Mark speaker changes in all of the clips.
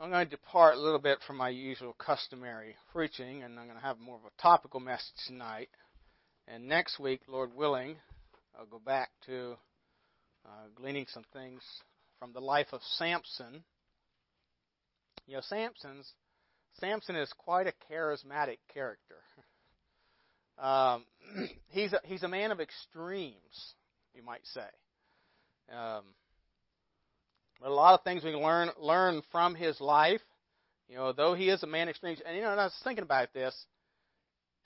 Speaker 1: I'm going to depart a little bit from my usual customary preaching, and I'm going to have more of a topical message tonight. And next week, Lord willing, I'll go back to uh, gleaning some things from the life of Samson. You know, Samson's Samson is quite a charismatic character. Um, he's a, he's a man of extremes, you might say. Um, but a lot of things we learn learn from his life. You know, though he is a man of extremes, and you know, and I was thinking about this,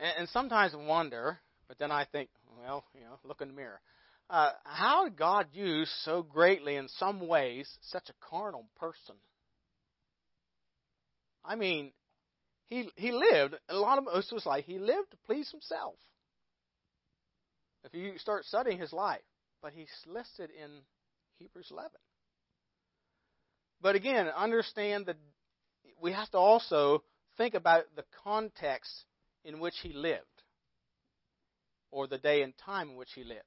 Speaker 1: and, and sometimes wonder, but then I think, well, you know, look in the mirror. Uh, how did God use so greatly, in some ways, such a carnal person? I mean, he he lived. A lot of most of his life, he lived to please himself. If you start studying his life, but he's listed in Hebrews 11. But again, understand that we have to also think about the context in which he lived, or the day and time in which he lived.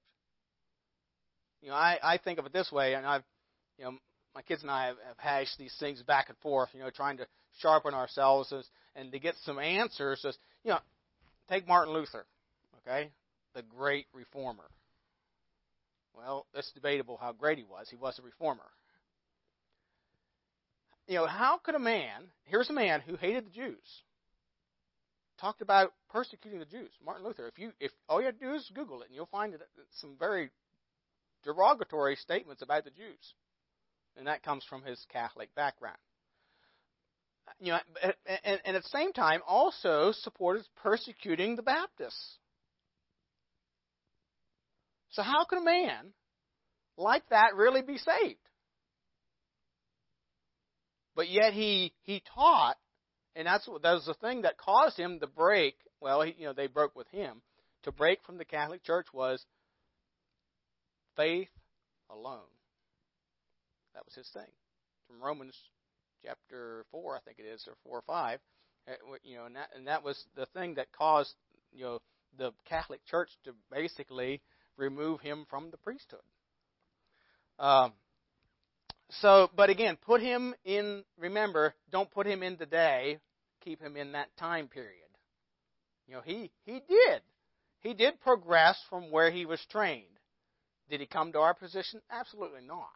Speaker 1: You know, I, I think of it this way, and I've, you know, my kids and I have, have hashed these things back and forth, you know, trying to sharpen ourselves as, and to get some answers. As, you know, take Martin Luther, okay, the great reformer. Well, it's debatable how great he was. He was a reformer you know, how could a man, here's a man who hated the Jews, talked about persecuting the Jews, Martin Luther. If you, if all you have to do is Google it, and you'll find some very derogatory statements about the Jews, and that comes from his Catholic background. You know, and, and at the same time, also supported persecuting the Baptists. So how could a man like that really be saved? But yet he he taught, and that's that was the thing that caused him to break. Well, he, you know, they broke with him. To break from the Catholic Church was faith alone. That was his thing. From Romans chapter four, I think it is, or four or five. Uh, you know, and that and that was the thing that caused you know the Catholic Church to basically remove him from the priesthood. Um, so, but again, put him in, remember, don't put him in today, keep him in that time period. You know, he, he did. He did progress from where he was trained. Did he come to our position? Absolutely not.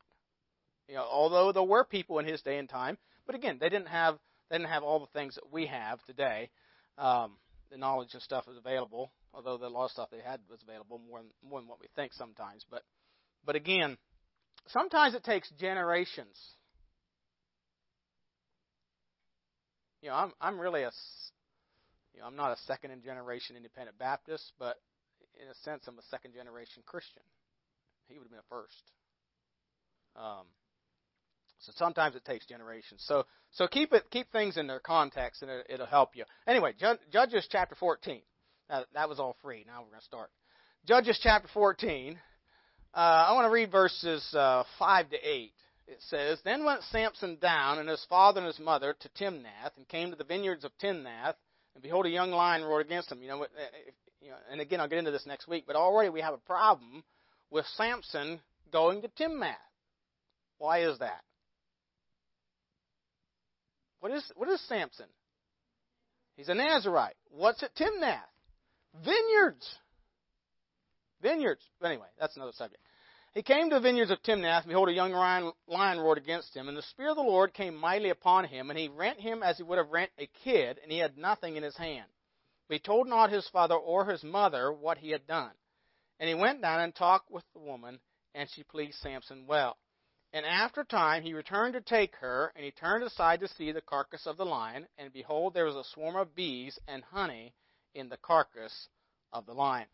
Speaker 1: You know, although there were people in his day and time, but again, they didn't have they didn't have all the things that we have today. Um, the knowledge and stuff is available, although the lot of stuff they had was available more than, more than what we think sometimes. But but again, Sometimes it takes generations. You know, I'm I'm really a you know, I'm not a second generation independent Baptist, but in a sense I'm a second generation Christian. He would have been a first. Um, so sometimes it takes generations. So so keep it keep things in their context, and it, will help you. Anyway, Judges chapter 14. Now, that was all free. Now we're going to start. Judges chapter 14. Uh, I want to read verses uh, 5 to 8. It says, Then went Samson down, and his father and his mother, to Timnath, and came to the vineyards of Timnath, and behold, a young lion roared against him. You know, you know, and again, I'll get into this next week, but already we have a problem with Samson going to Timnath. Why is that? What is, what is Samson? He's a Nazarite. What's at Timnath? Vineyards vineyards. But anyway, that's another subject. He came to the vineyards of Timnath, and behold, a young lion, roared against him. And the Spirit of the Lord came mightily upon him, and he rent him as he would have rent a kid, and he had nothing in his hand. But he told not his father or his mother what he had done. And he went down and talked with the woman, and she pleased Samson well. And after time he returned to take her, and he turned aside to see the carcass of the lion, and behold, there was a swarm of bees and honey in the carcass of the lion.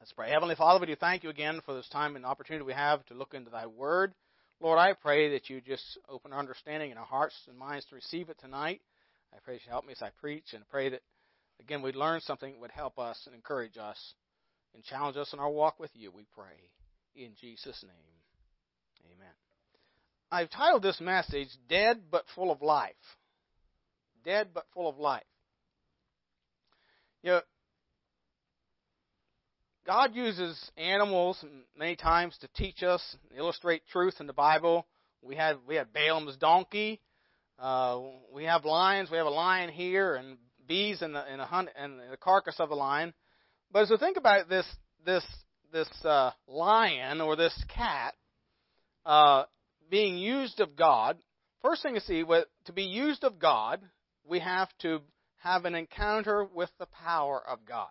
Speaker 1: Let's pray. Heavenly Father, we do thank you again for this time and opportunity we have to look into thy word. Lord, I pray that you just open our understanding and our hearts and minds to receive it tonight. I pray that you help me as I preach and pray that, again, we'd learn something that would help us and encourage us and challenge us in our walk with you, we pray. In Jesus' name, amen. I've titled this message, Dead but Full of Life. Dead but Full of Life. You know, God uses animals many times to teach us, illustrate truth in the Bible. We had we had Balaam's donkey. Uh, we have lions. We have a lion here, and bees in the in the hunt and the carcass of the lion. But as we think about this this this uh, lion or this cat uh, being used of God, first thing to see, to be used of God, we have to have an encounter with the power of God.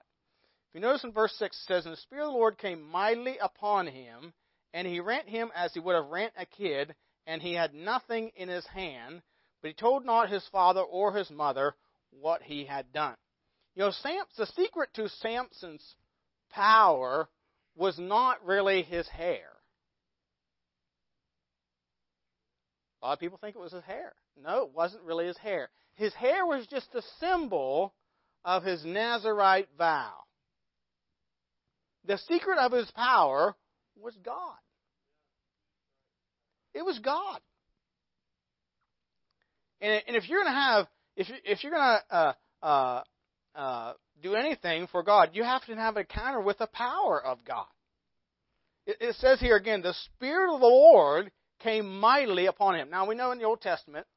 Speaker 1: You notice in verse 6, it says, And the Spirit of the Lord came mightily upon him, and he rent him as he would have rent a kid, and he had nothing in his hand, but he told not his father or his mother what he had done. You know, Samson, the secret to Samson's power was not really his hair. A lot of people think it was his hair. No, it wasn't really his hair. His hair was just a symbol of his Nazarite vow. The secret of his power was God. It was God. And, and if you're going to have, if, if you're going to uh, uh, uh, do anything for God, you have to have an encounter with the power of God. It, it says here again, the Spirit of the Lord came mightily upon him. Now we know in the Old Testament,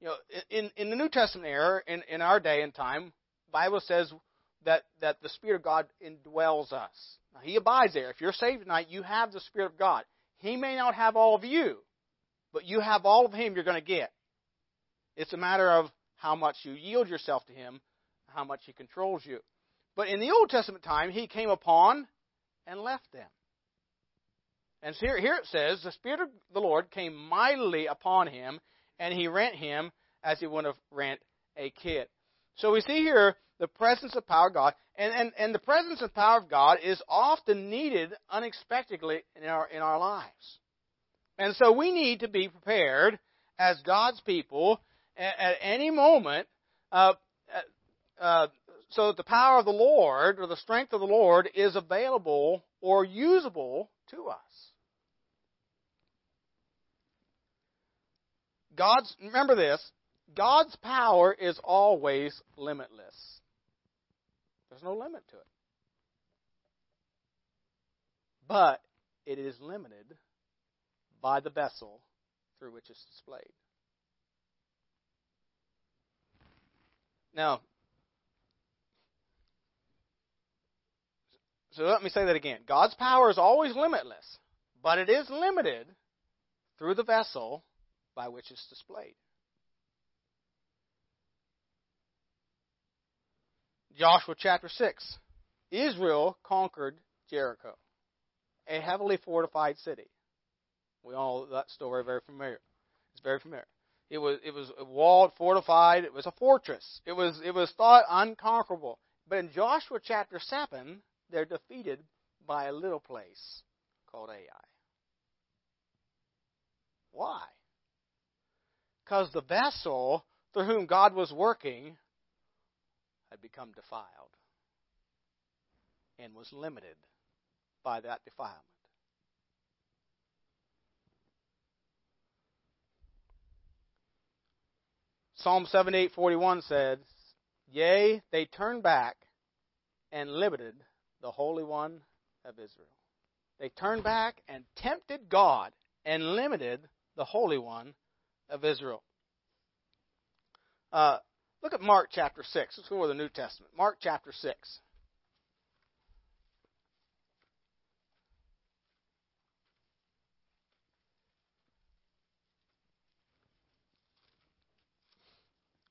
Speaker 1: you know, in, in the New Testament era, in, in our day and time, Bible says that, that the Spirit of God indwells us. Now, he abides there. If you're saved tonight, you have the Spirit of God. He may not have all of you, but you have all of Him you're going to get. It's a matter of how much you yield yourself to Him, how much He controls you. But in the Old Testament time, He came upon and left them. And here, here it says, the Spirit of the Lord came mightily upon him, and he rent him as he would have rent a kid. So we see here the presence of power of God, and, and, and the presence and power of God is often needed unexpectedly in our, in our lives. And so we need to be prepared as God's people at, at any moment uh, uh, so that the power of the Lord or the strength of the Lord is available or usable to us. God's remember this, God's power is always limitless. There's no limit to it. But it is limited by the vessel through which it's displayed. Now, so let me say that again. God's power is always limitless, but it is limited through the vessel by which it's displayed. Joshua chapter 6. Israel conquered Jericho, a heavily fortified city. We all know that story very familiar. It's very familiar. It was it was walled, fortified. It was a fortress. It was it was thought unconquerable. But in Joshua chapter seven, they're defeated by a little place called Ai. Why? Because the vessel through whom God was working had become defiled and was limited by that defilement. Psalm 78:41 says, "Yea, they turned back and limited the Holy One of Israel." They turned back and tempted God and limited the Holy One of Israel. Uh, look at Mark chapter 6. Let's go over the New Testament. Mark chapter 6.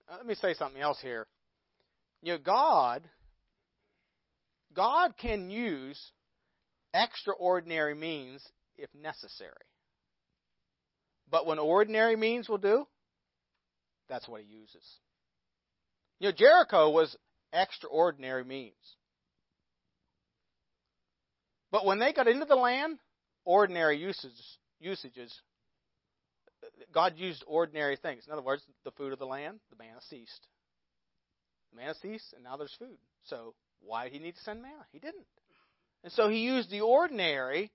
Speaker 1: Uh, let me say something else here. You know, God, God can use extraordinary means if necessary. But when ordinary means will do, that's what he uses. You know, Jericho was extraordinary means. But when they got into the land, ordinary usages, usages, God used ordinary things. In other words, the food of the land, the manna ceased. The manna ceased, and now there's food. So why did he need to send manna? He didn't. And so he used the ordinary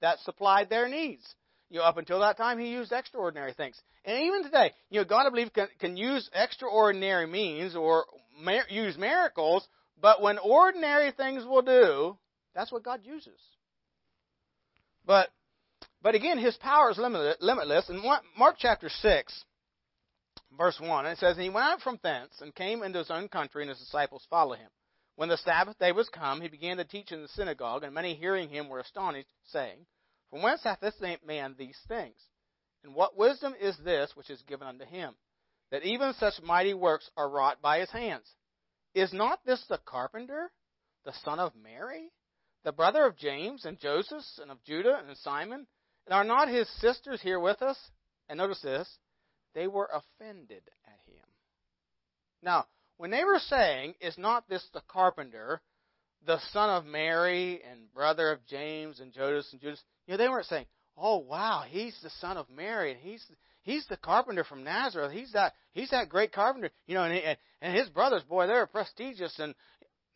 Speaker 1: that supplied their needs. You know, up until that time, he used extraordinary things. And even today, you know, God, I believe, can, can use extraordinary means or mer- use miracles, but when ordinary things will do, that's what God uses. But, but again, his power is limitless. And Mark chapter 6, Verse 1, it says, And he went out from thence and came into his own country, and his disciples followed him. When the Sabbath day was come, he began to teach in the synagogue, and many hearing him were astonished, saying, From whence hath this man these things? And what wisdom is this which is given unto him, that even such mighty works are wrought by his hands? Is not this the carpenter, the son of Mary, the brother of James and Joseph and of Judah and Simon? And are not his sisters here with us? And notice this, they were offended at him. Now, when they were saying, Is not this the carpenter, the son of Mary and brother of James and Joseph and Judas? You know, they weren't saying, Oh wow, he's the son of Mary and he's he's the carpenter from Nazareth. He's that he's that great carpenter. You know, and he, and his brothers, boy, they're prestigious and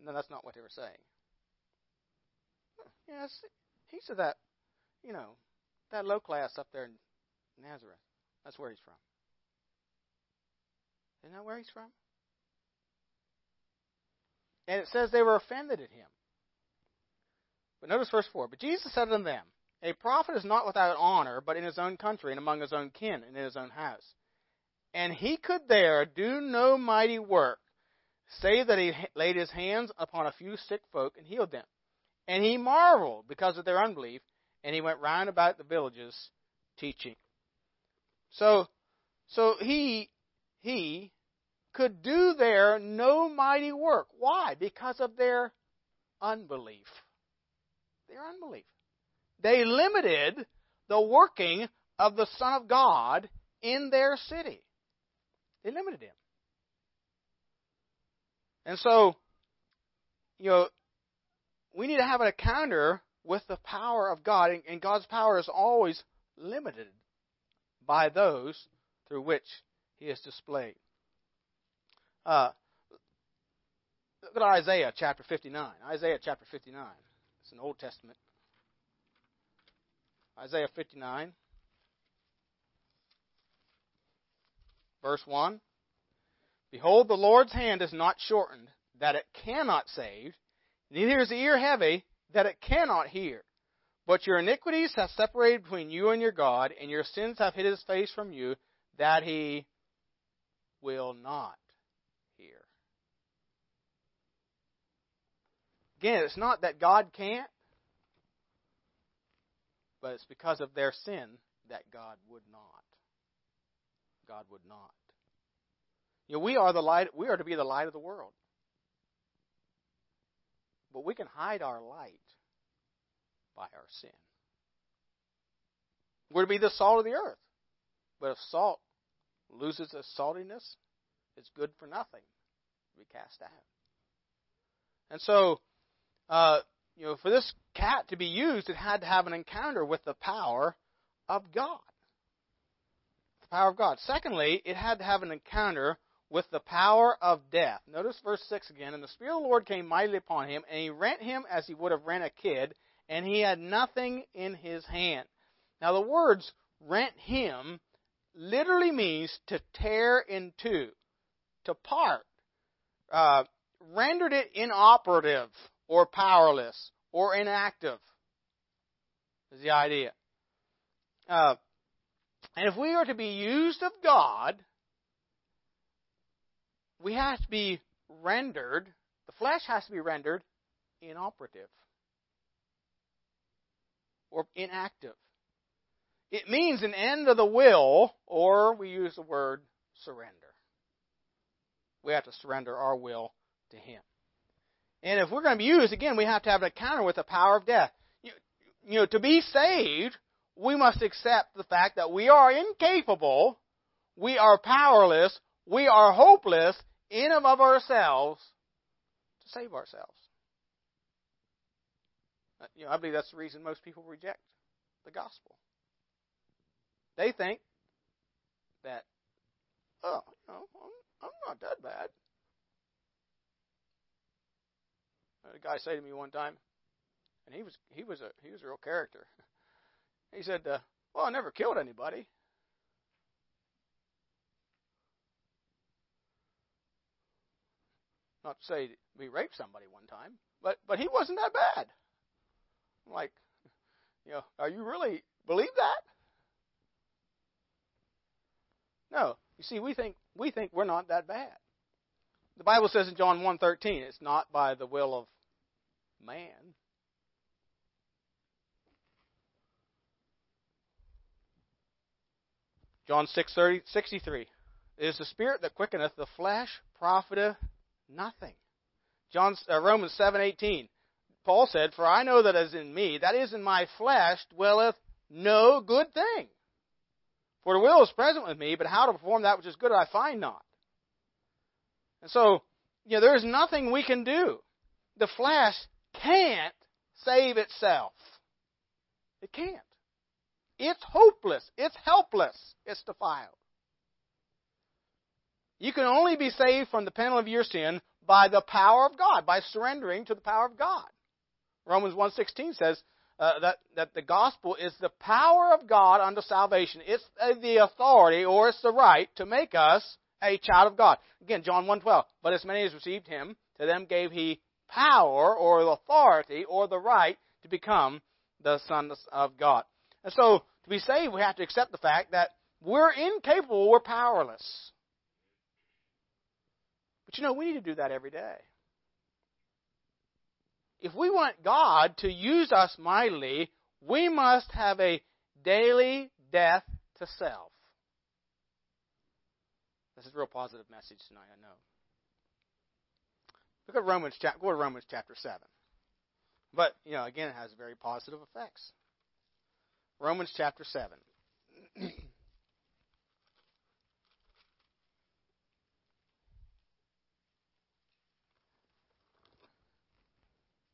Speaker 1: no, that's not what they were saying. Yes, he's of that, you know, that low class up there in Nazareth. That's where he's from. Isn't that where he's from? And it says they were offended at him. But notice verse 4. But Jesus said unto them, A prophet is not without honor, but in his own country, and among his own kin, and in his own house. And he could there do no mighty work, save that he laid his hands upon a few sick folk and healed them. And he marveled because of their unbelief, and he went round about the villages teaching. So, so he, he could do there no mighty work. Why? Because of their unbelief. Their unbelief. They limited the working of the Son of God in their city. They limited him. And so, you know, we need to have an encounter with the power of God, and God's power is always limited by those through which He is displayed. Uh, look at Isaiah chapter 59. Isaiah chapter 59. It's an Old Testament. Isaiah 59, verse 1. Behold, the Lord's hand is not shortened, that it cannot save, neither is the ear heavy, that it cannot hear. But your iniquities have separated between you and your God, and your sins have hid his face from you, that he will not hear. Again, it's not that God can't, but it's because of their sin that God would not. God would not. You know, we are the light we are to be the light of the world. But we can hide our light by our sin. We're to be the salt of the earth. But if salt loses its saltiness, it's good for nothing be cast out. And so, uh, you know, for this cat to be used, it had to have an encounter with the power of God. The power of God. Secondly, it had to have an encounter with the power of death. Notice verse 6 again. And the Spirit of the Lord came mightily upon him, and he rent him as he would have rent a kid, and he had nothing in his hand. Now, the words rent him literally means to tear in two, to part, uh, rendered it inoperative or powerless or inactive, is the idea. Uh, and if we are to be used of God, we have to be rendered, the flesh has to be rendered inoperative or inactive. It means an end of the will, or we use the word surrender. We have to surrender our will to Him. And if we're going to be used, again, we have to have an encounter with the power of death. You, you know, to be saved, we must accept the fact that we are incapable, we are powerless, we are hopeless in and of ourselves to save ourselves. Uh, you know, I believe that's the reason most people reject the gospel. They think that, oh, you know, I'm, I'm not that bad. A guy said to me one time, and he was he was a he was a real character. He said, uh, "Well, I never killed anybody." Not to say we raped somebody one time, but but he wasn't that bad. I'm like, you know, are you really believe that? No. You see, we think we think we're not that bad. The Bible says in John 1:13, it's not by the will of man. John 6:30 63 It is the spirit that quickeneth the flesh profiteth nothing. John uh, Romans 7:18 Paul said, "For I know that as in me, that is in my flesh dwelleth no good thing. For the will is present with me, but how to perform that which is good I find not." And so, you know, there is nothing we can do. The flesh can't save itself. It can't. It's hopeless. It's helpless. It's defiled. You can only be saved from the penalty of your sin by the power of God, by surrendering to the power of God. Romans 1.16 says uh, that, that the gospel is the power of God unto salvation. It's the authority or it's the right to make us a child of God. Again, John 1.12. But as many as received him, to them gave he power or authority or the right to become the sons of God. And so, to be saved, we have to accept the fact that we're incapable, we're powerless. But you know, we need to do that every day. If we want God to use us mightily, we must have a daily death to self. This is a real positive message tonight, I know. Look at Romans chapter go to Romans chapter seven. But, you know, again it has very positive effects. Romans chapter seven.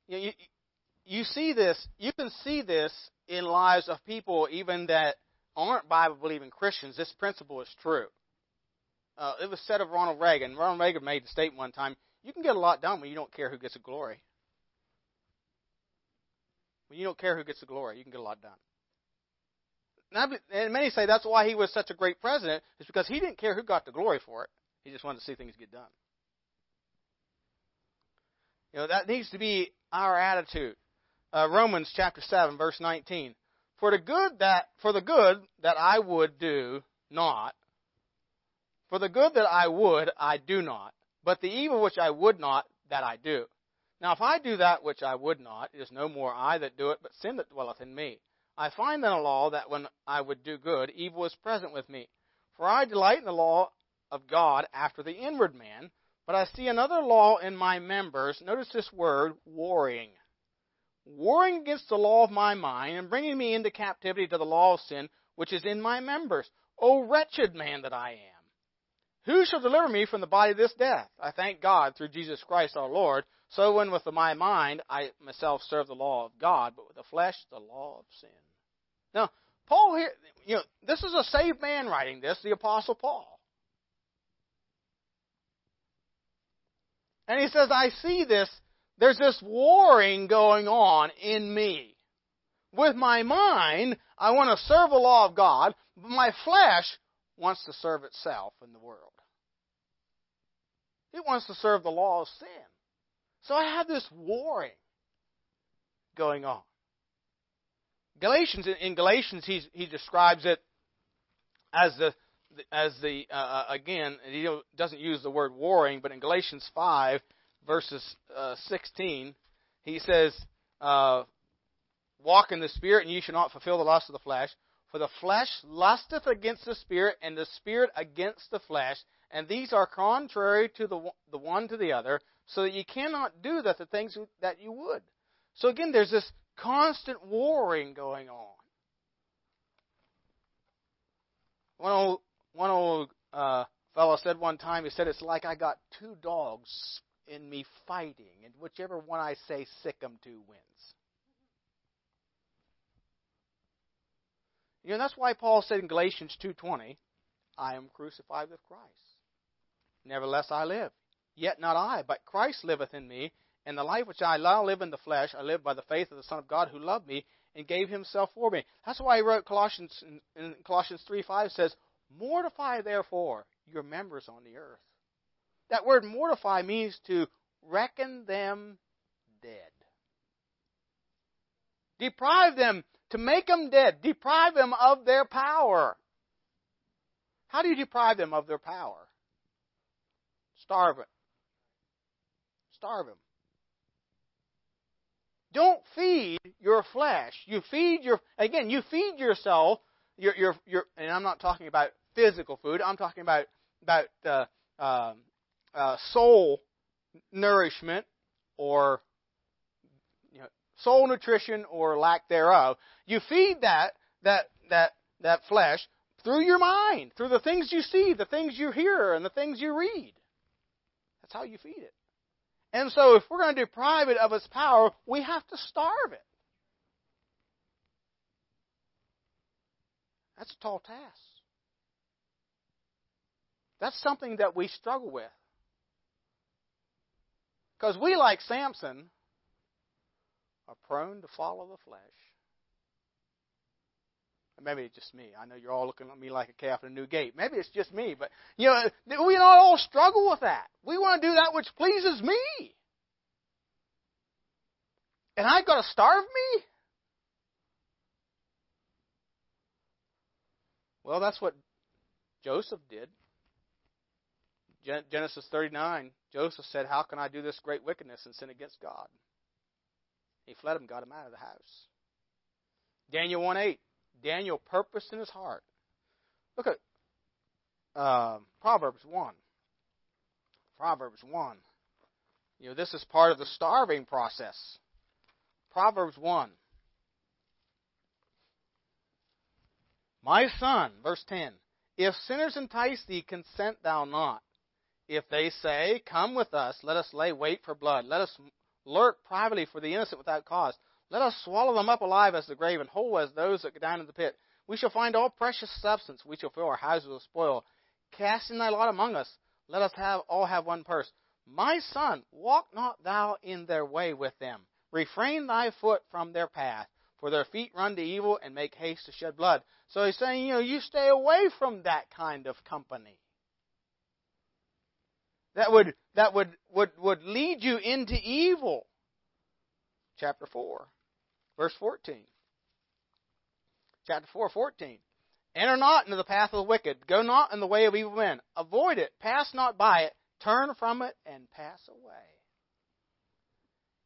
Speaker 1: you, you see this, you can see this in lives of people even that aren't Bible believing Christians. This principle is true. Uh, it was said of Ronald Reagan. Ronald Reagan made the statement one time you can get a lot done when you don't care who gets the glory. When you don't care who gets the glory, you can get a lot done. And many say that's why he was such a great president, is because he didn't care who got the glory for it. He just wanted to see things get done. You know, that needs to be our attitude. Uh, Romans chapter 7 verse 19. For the good that for the good that I would do not for the good that I would I do not but the evil which I would not that I do. Now if I do that which I would not it is no more I that do it but sin that dwelleth in me. I find then a law that when I would do good evil is present with me. For I delight in the law of God after the inward man but I see another law in my members. Notice this word, warring. Warring against the law of my mind and bringing me into captivity to the law of sin which is in my members. O wretched man that I am! Who shall deliver me from the body of this death? I thank God through Jesus Christ our Lord. So when with my mind I myself serve the law of God, but with the flesh the law of sin. Now, Paul here, you know, this is a saved man writing this, the Apostle Paul. And he says, I see this. There's this warring going on in me. With my mind, I want to serve the law of God, but my flesh wants to serve itself in the world. It wants to serve the law of sin. So I have this warring going on. Galatians in Galatians he he describes it as the as the uh, uh, again, he doesn't use the word warring, but in Galatians five verses uh, sixteen, he says, uh, "Walk in the Spirit, and ye shall not fulfill the lust of the flesh. For the flesh lusteth against the Spirit, and the Spirit against the flesh, and these are contrary to the the one to the other, so that ye cannot do that the things that you would." So again, there's this constant warring going on. One old one old uh, fellow said one time, he said, it's like I got two dogs in me fighting, and whichever one I say sick 'em to wins. Know, that's why Paul said in Galatians 2.20, I am crucified with Christ. Nevertheless I live. Yet not I, but Christ liveth in me, and the life which I now live in the flesh, I live by the faith of the Son of God who loved me and gave himself for me. That's why he wrote Colossians in Colossians 3.5 says, Mortify, therefore, your members on the earth. That word mortify means to reckon them dead. Deprive them, to make them dead. Deprive them of their power. How do you deprive them of their power? Starve it. Starve them. Don't feed your flesh. You feed your again. You feed yourself. Your your your. And I'm not talking about physical food. I'm talking about about uh, uh, uh, soul nourishment or you know, soul nutrition or lack thereof. You feed that that that that flesh through your mind, through the things you see, the things you hear, and the things you read. That's how you feed it. And so, if we're going to deprive it of its power, we have to starve it. That's a tall task. That's something that we struggle with. Because we, like Samson, are prone to follow the flesh. Maybe it's just me. I know you're all looking at me like a calf in a new gate. Maybe it's just me, but you know, we all struggle with that. We want to do that which pleases me. And I've got to starve me? Well, that's what Joseph did. Genesis 39, Joseph said, How can I do this great wickedness and sin against God? He fled him, got him out of the house. Daniel 1 8, Daniel purposed in his heart. Look at uh, Proverbs 1. Proverbs 1. You know, this is part of the starving process. Proverbs 1. My son, verse 10, if sinners entice thee, consent thou not. If they say, Come with us, let us lay wait for blood, let us lurk privately for the innocent without cause, let us swallow them up alive as the grave, and whole as those that go down in the pit. We shall find all precious substance. We shall fill our houses with spoil. Cast in thy lot among us. Let us have all have one purse. My son, walk not thou in their way with them. Refrain thy foot from their path, for their feet run to evil and make haste to shed blood. So he's saying, you know, you stay away from that kind of company. That would that would would, would lead you into evil. Chapter four. Verse 14. Chapter 4, 14. Enter not into the path of the wicked. Go not in the way of evil men. Avoid it. Pass not by it. Turn from it and pass away.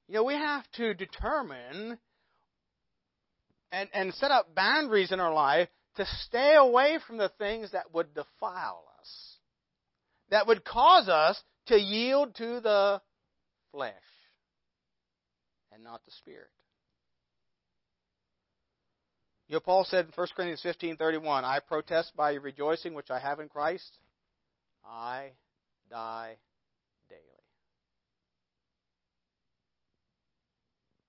Speaker 1: You know, we have to determine and, and set up boundaries in our life to stay away from the things that would defile us, that would cause us to yield to the flesh and not the spirit. You know, Paul said in 1 Corinthians 15:31, "I protest by rejoicing which I have in Christ, I die daily."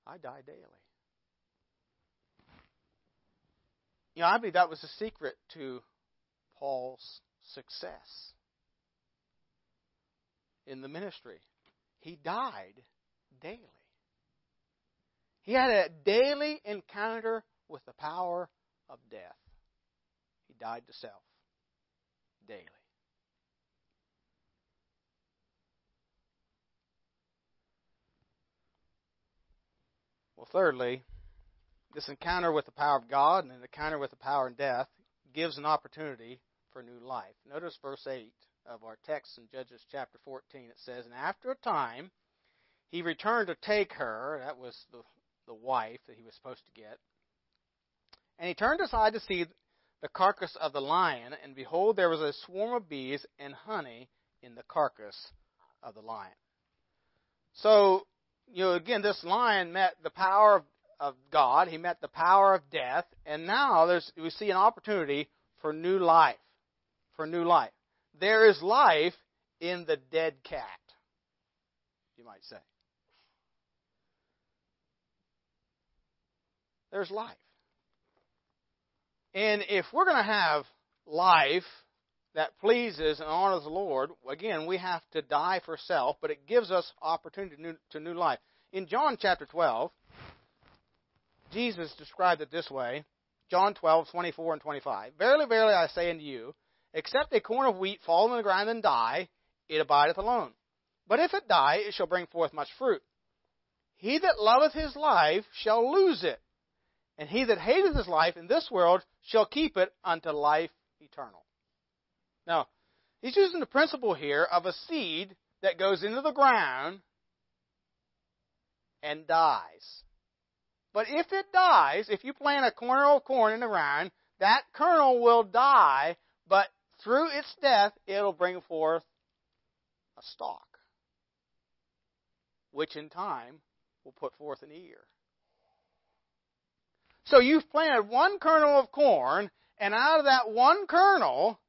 Speaker 1: I die daily. You know, I believe that was the secret to Paul's success in the ministry. He died daily. He had a daily encounter with the power of death. He died to self daily. Well, thirdly, this encounter with the power of God and an encounter with the power of death gives an opportunity for new life. Notice verse 8 of our text in Judges chapter 14. It says, And after a time, he returned to take her, that was the, the wife that he was supposed to get, and he turned aside to see the carcass of the lion, and behold, there was a swarm of bees and honey in the carcass of the lion. So, you know, again, this lion met the power of, of God, he met the power of death, and now there's, we see an opportunity for new life. For new life. There is life in the dead cat, you might say. There's life. And if we're going to have life that pleases and honors the Lord, again, we have to die for self, but it gives us opportunity to new, to new life. In John chapter 12, Jesus described it this way John 12, 24 and 25. Verily, verily, I say unto you, except a corn of wheat fall in the ground and die, it abideth alone. But if it die, it shall bring forth much fruit. He that loveth his life shall lose it, and he that hateth his life in this world shall keep it unto life eternal. Now, he's using the principle here of a seed that goes into the ground and dies. But if it dies, if you plant a kernel of corn in the ground, that kernel will die, but through its death, it'll bring forth a stalk, which in time will put forth an ear. So you've planted one kernel of corn, and out of that one kernel,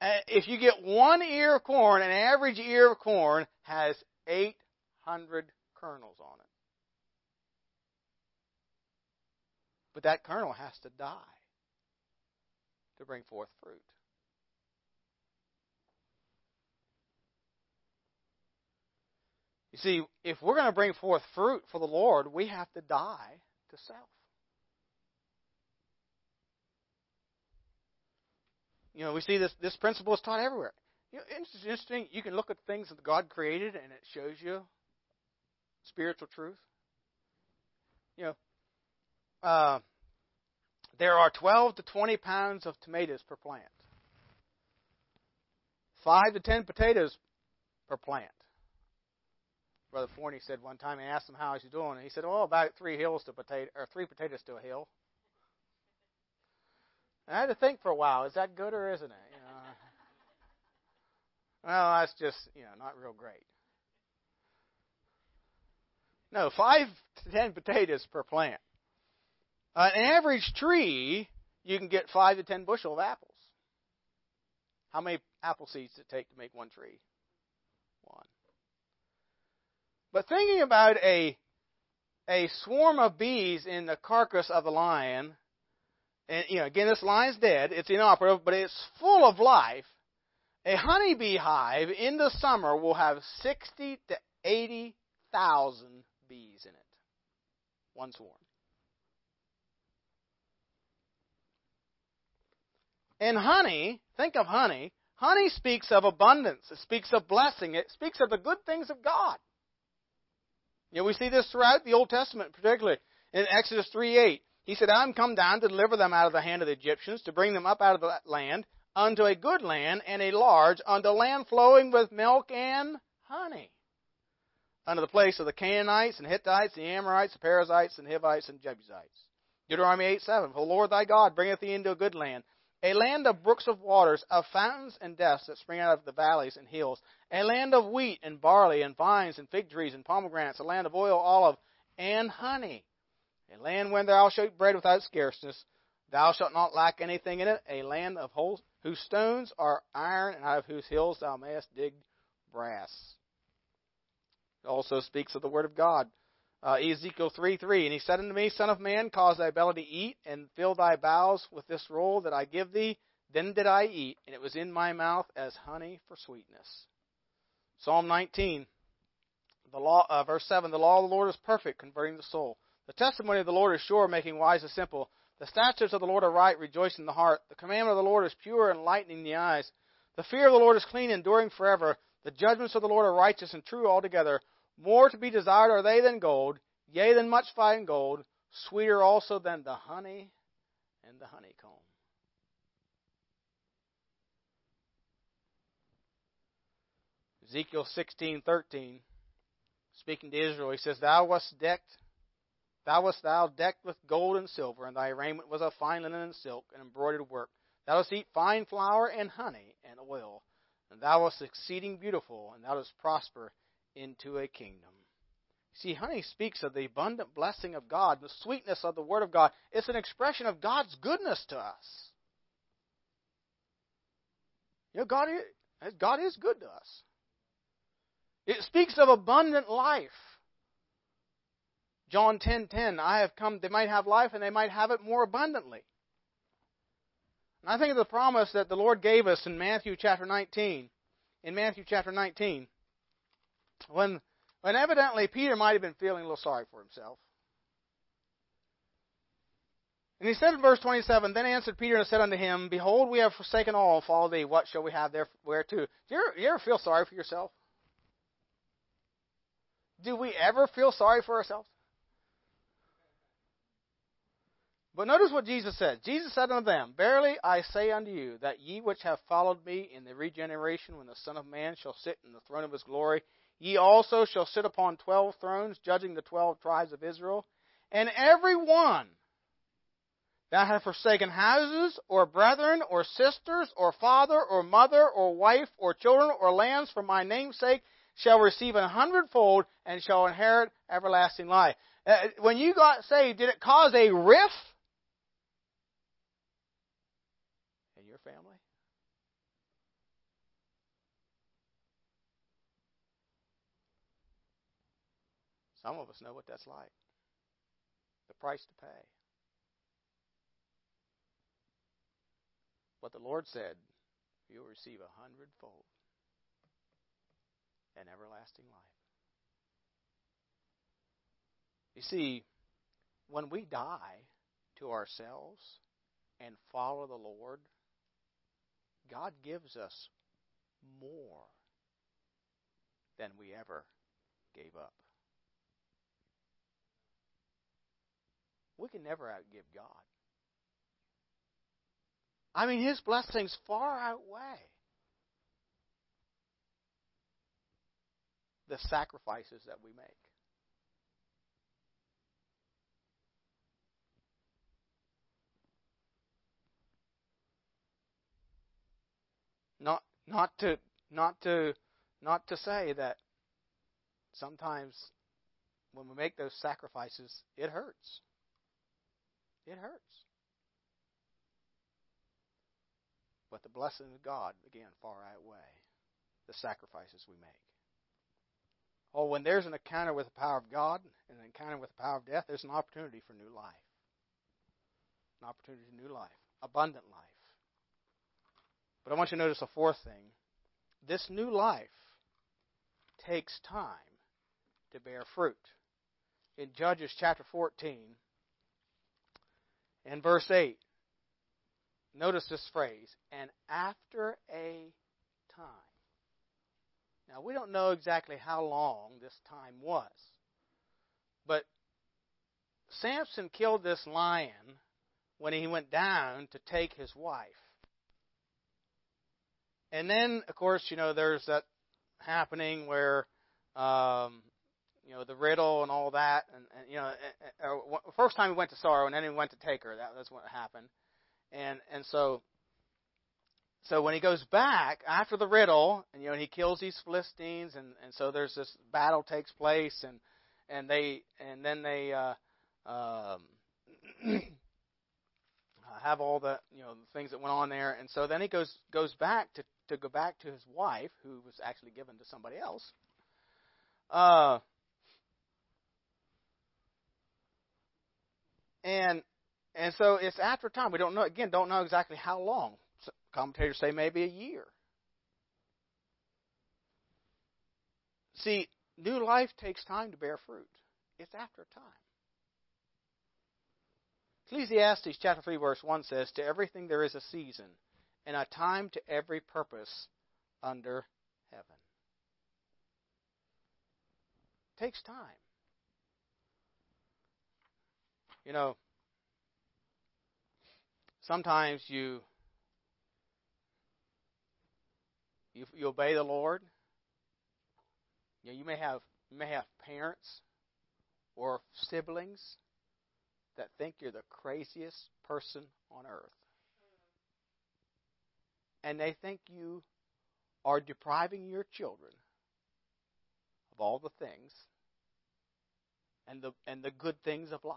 Speaker 1: uh, if you get one ear of corn, an average ear of corn has 800 kernels on it. But that kernel has to die to bring forth fruit. You see, if we're going to bring forth fruit for the Lord, we have to die to self. You know, we see this this principle is taught everywhere. You know, it's interesting. You can look at things that God created, and it shows you spiritual truth. You know, uh, there are 12 to 20 pounds of tomatoes per plant, five to 10 potatoes per plant. Brother Forney said one time, I asked him how he's doing, and he said, "Oh, about three hills to potato, or three potatoes to a hill." And I had to think for a while. Is that good or isn't it? You know. well, that's just you know not real great. No, five to ten potatoes per plant. Uh, an average tree, you can get five to ten bushel of apples. How many apple seeds does it take to make one tree? One. But thinking about a a swarm of bees in the carcass of the lion and you know, again, this lion's dead. It's inoperative, but it's full of life. A honeybee hive in the summer will have 60 to 80,000 bees in it. One swarm. And honey, think of honey. Honey speaks of abundance. It speaks of blessing. It speaks of the good things of God. You know, we see this throughout the Old Testament, particularly in Exodus 3:8. He said, I am come down to deliver them out of the hand of the Egyptians, to bring them up out of the land unto a good land and a large, unto land flowing with milk and honey. Unto the place of the Canaanites and Hittites, the Amorites, the Perizzites, and Hivites, and Jebusites. Deuteronomy 8 7. For the Lord thy God bringeth thee into a good land, a land of brooks of waters, of fountains and depths that spring out of the valleys and hills, a land of wheat and barley and vines and fig trees and pomegranates, a land of oil, olive, and honey a land where thou shalt eat bread without scarceness. Thou shalt not lack anything in it. A land of whole, whose stones are iron, and out of whose hills thou mayest dig brass. It also speaks of the word of God. Uh, Ezekiel 3 3. And he said unto me, Son of man, cause thy belly to eat, and fill thy bowels with this roll that I give thee. Then did I eat, and it was in my mouth as honey for sweetness. Psalm 19, the law, uh, verse 7. The law of the Lord is perfect, converting the soul. The testimony of the Lord is sure, making wise the simple. The statutes of the Lord are right, rejoicing the heart. The commandment of the Lord is pure, enlightening the eyes. The fear of the Lord is clean, enduring forever. The judgments of the Lord are righteous and true altogether. More to be desired are they than gold, yea, than much fine gold, sweeter also than the honey and the honeycomb. Ezekiel 16:13 speaking to Israel he says thou wast decked Thou wast thou decked with gold and silver, and thy raiment was of fine linen and silk and embroidered work. Thou dost eat fine flour and honey and oil, and thou wast exceeding beautiful, and thou dost prosper into a kingdom. See, honey speaks of the abundant blessing of God, the sweetness of the Word of God. It's an expression of God's goodness to us. You know, God is, God is good to us. It speaks of abundant life. John 10:10, 10, 10, I have come they might have life and they might have it more abundantly. And I think of the promise that the Lord gave us in Matthew chapter 19. In Matthew chapter 19, when when evidently Peter might have been feeling a little sorry for himself. And he said in verse 27, Then answered Peter and said unto him, Behold, we have forsaken all and followed thee. What shall we have there where to? Do you ever, you ever feel sorry for yourself? Do we ever feel sorry for ourselves? But notice what Jesus said. Jesus said unto them, Verily I say unto you, that ye which have followed me in the regeneration, when the Son of Man shall sit in the throne of his glory, ye also shall sit upon twelve thrones, judging the twelve tribes of Israel. And every one that hath forsaken houses, or brethren, or sisters, or father, or mother, or wife, or children, or lands for my name's sake, shall receive an hundredfold, and shall inherit everlasting life. Uh, when you got saved, did it cause a rift in your family? Some of us know what that's like. The price to pay. But the Lord said, You'll receive a hundredfold and everlasting life. You see, when we die to ourselves and follow the Lord, God gives us more than we ever gave up. We can never outgive God. I mean, His blessings far outweigh the sacrifices that we make. Not not to not to not to say that sometimes when we make those sacrifices it hurts. It hurts. But the blessing of God, again, far outweigh the sacrifices we make. Oh, when there's an encounter with the power of God and an encounter with the power of death, there's an opportunity for new life. An opportunity for new life, abundant life. But I want you to notice a fourth thing. This new life takes time to bear fruit. In Judges chapter 14 and verse 8, notice this phrase, and after a time. Now, we don't know exactly how long this time was, but Samson killed this lion when he went down to take his wife. And then, of course, you know, there's that happening where, um, you know, the riddle and all that, and, and you know, uh, uh, first time he went to sorrow, and then he went to take her. That, that's what happened, and and so, so when he goes back after the riddle, and you know, he kills these Philistines, and and so there's this battle takes place, and and they and then they. Uh, um, have all the you know the things that went on there, and so then he goes goes back to to go back to his wife, who was actually given to somebody else. Uh, and and so it's after time. We don't know again. Don't know exactly how long. Commentators say maybe a year. See, new life takes time to bear fruit. It's after time. Ecclesiastes chapter 3 verse 1 says, To everything there is a season, and a time to every purpose under heaven. It takes time. You know, sometimes you you, you obey the Lord. You, know, you may have you may have parents or siblings that think you're the craziest person on earth. And they think you are depriving your children of all the things and the and the good things of life.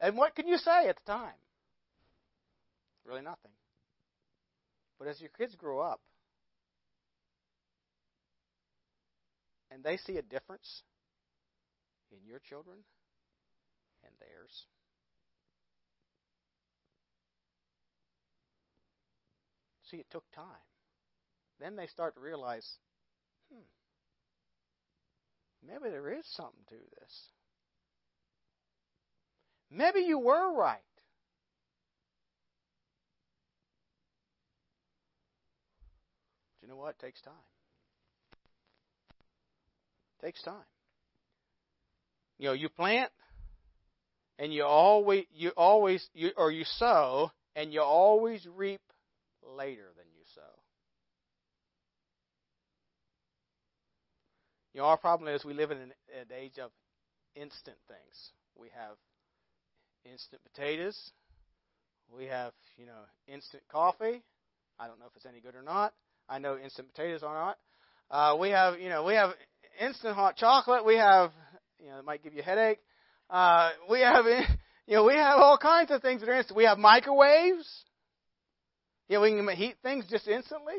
Speaker 1: And what can you say at the time? Really nothing. But as your kids grow up, and they see a difference in your children and theirs. See, it took time. Then they start to realize, hmm, maybe there is something to this. Maybe you were right. But you know what? It takes time takes time. You know, you plant and you always you always you or you sow and you always reap later than you sow. You know, our problem is we live in an, an age of instant things. We have instant potatoes. We have, you know, instant coffee. I don't know if it's any good or not. I know instant potatoes are not. Uh, we have, you know, we have instant hot chocolate. We have, you know, it might give you a headache. Uh, we have, you know, we have all kinds of things that are instant. We have microwaves. You know, we can heat things just instantly.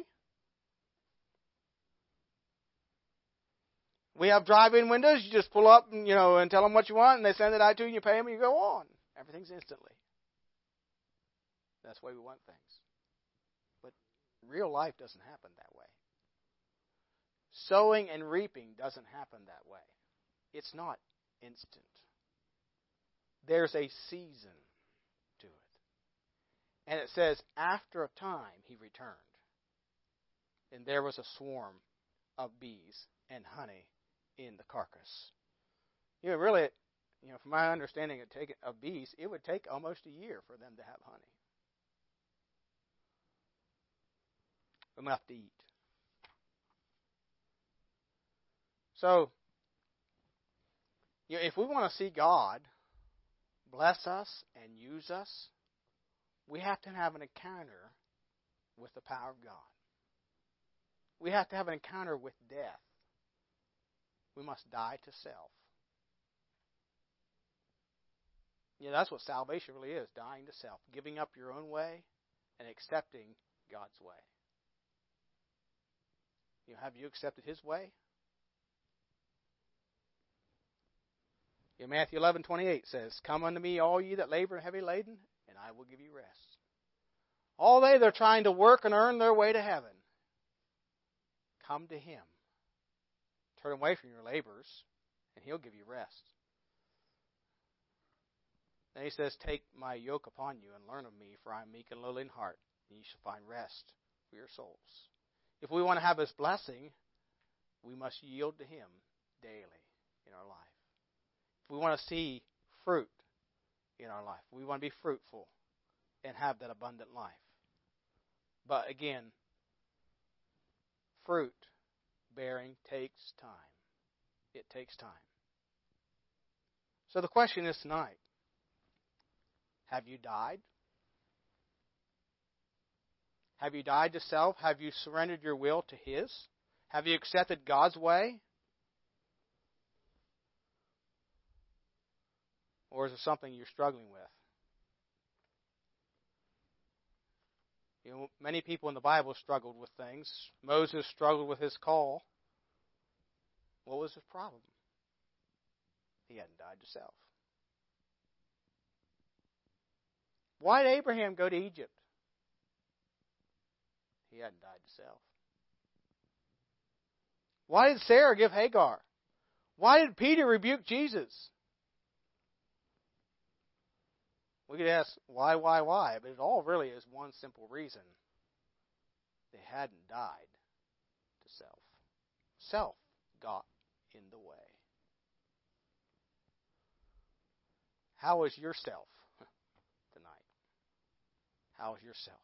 Speaker 1: We have drive-in windows. You just pull up, and, you know, and tell them what you want, and they send it out to you, and you pay them, and you go on. Everything's instantly. That's way we want things. Real life doesn't happen that way. Sowing and reaping doesn't happen that way. It's not instant. There's a season to it. And it says, after a time he returned. And there was a swarm of bees and honey in the carcass. You know, really, you know, from my understanding of, take, of bees, it would take almost a year for them to have honey. Enough to eat. So, you know, if we want to see God bless us and use us, we have to have an encounter with the power of God. We have to have an encounter with death. We must die to self. Yeah, that's what salvation really is dying to self, giving up your own way and accepting God's way. You know, have you accepted His way? Yeah, Matthew eleven twenty eight says, Come unto me, all ye that labor and are heavy laden, and I will give you rest. All they that are trying to work and earn their way to heaven, come to Him. Turn away from your labors, and He'll give you rest. Then He says, Take my yoke upon you and learn of me, for I am meek and lowly in heart, and ye shall find rest for your souls. If we want to have His blessing, we must yield to Him daily in our life. If we want to see fruit in our life, we want to be fruitful and have that abundant life. But again, fruit bearing takes time. It takes time. So the question is tonight have you died? Have you died to self? Have you surrendered your will to His? Have you accepted God's way? Or is it something you're struggling with? You know, many people in the Bible struggled with things. Moses struggled with his call. What was his problem? He hadn't died to self. Why did Abraham go to Egypt? He hadn't died to self. Why did Sarah give Hagar? Why did Peter rebuke Jesus? We could ask why, why, why, but it all really is one simple reason. They hadn't died to self. Self got in the way. How is yourself tonight? How is yourself?